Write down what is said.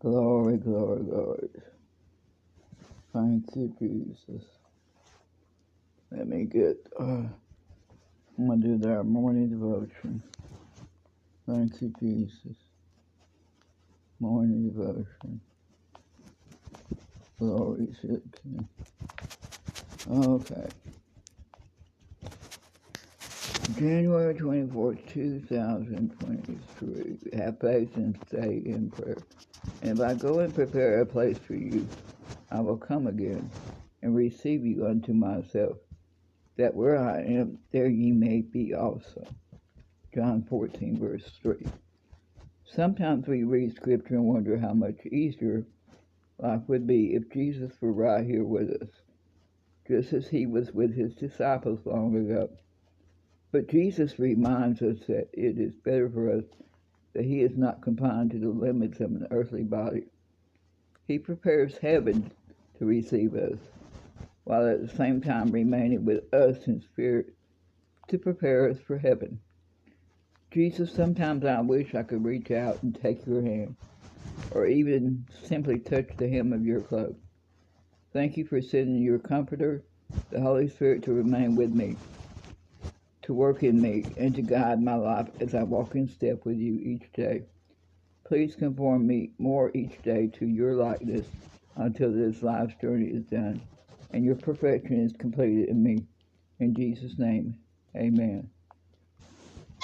Glory, glory, glory. Thank you, Jesus. Let me get, uh, I'm going to do that morning devotion. Thank you, Jesus. Morning devotion. Glory to King. Okay. January 24th, 2023. Have faith and stay in prayer. And if I go and prepare a place for you, I will come again and receive you unto myself, that where I am, there ye may be also. John 14, verse 3. Sometimes we read scripture and wonder how much easier life would be if Jesus were right here with us, just as he was with his disciples long ago. But Jesus reminds us that it is better for us that he is not confined to the limits of an earthly body. He prepares heaven to receive us, while at the same time remaining with us in spirit to prepare us for heaven. Jesus, sometimes I wish I could reach out and take your hand, or even simply touch the hem of your cloak. Thank you for sending your Comforter, the Holy Spirit, to remain with me to work in me and to guide my life as I walk in step with you each day. Please conform me more each day to your likeness until this life's journey is done and your perfection is completed in me. In Jesus' name, amen.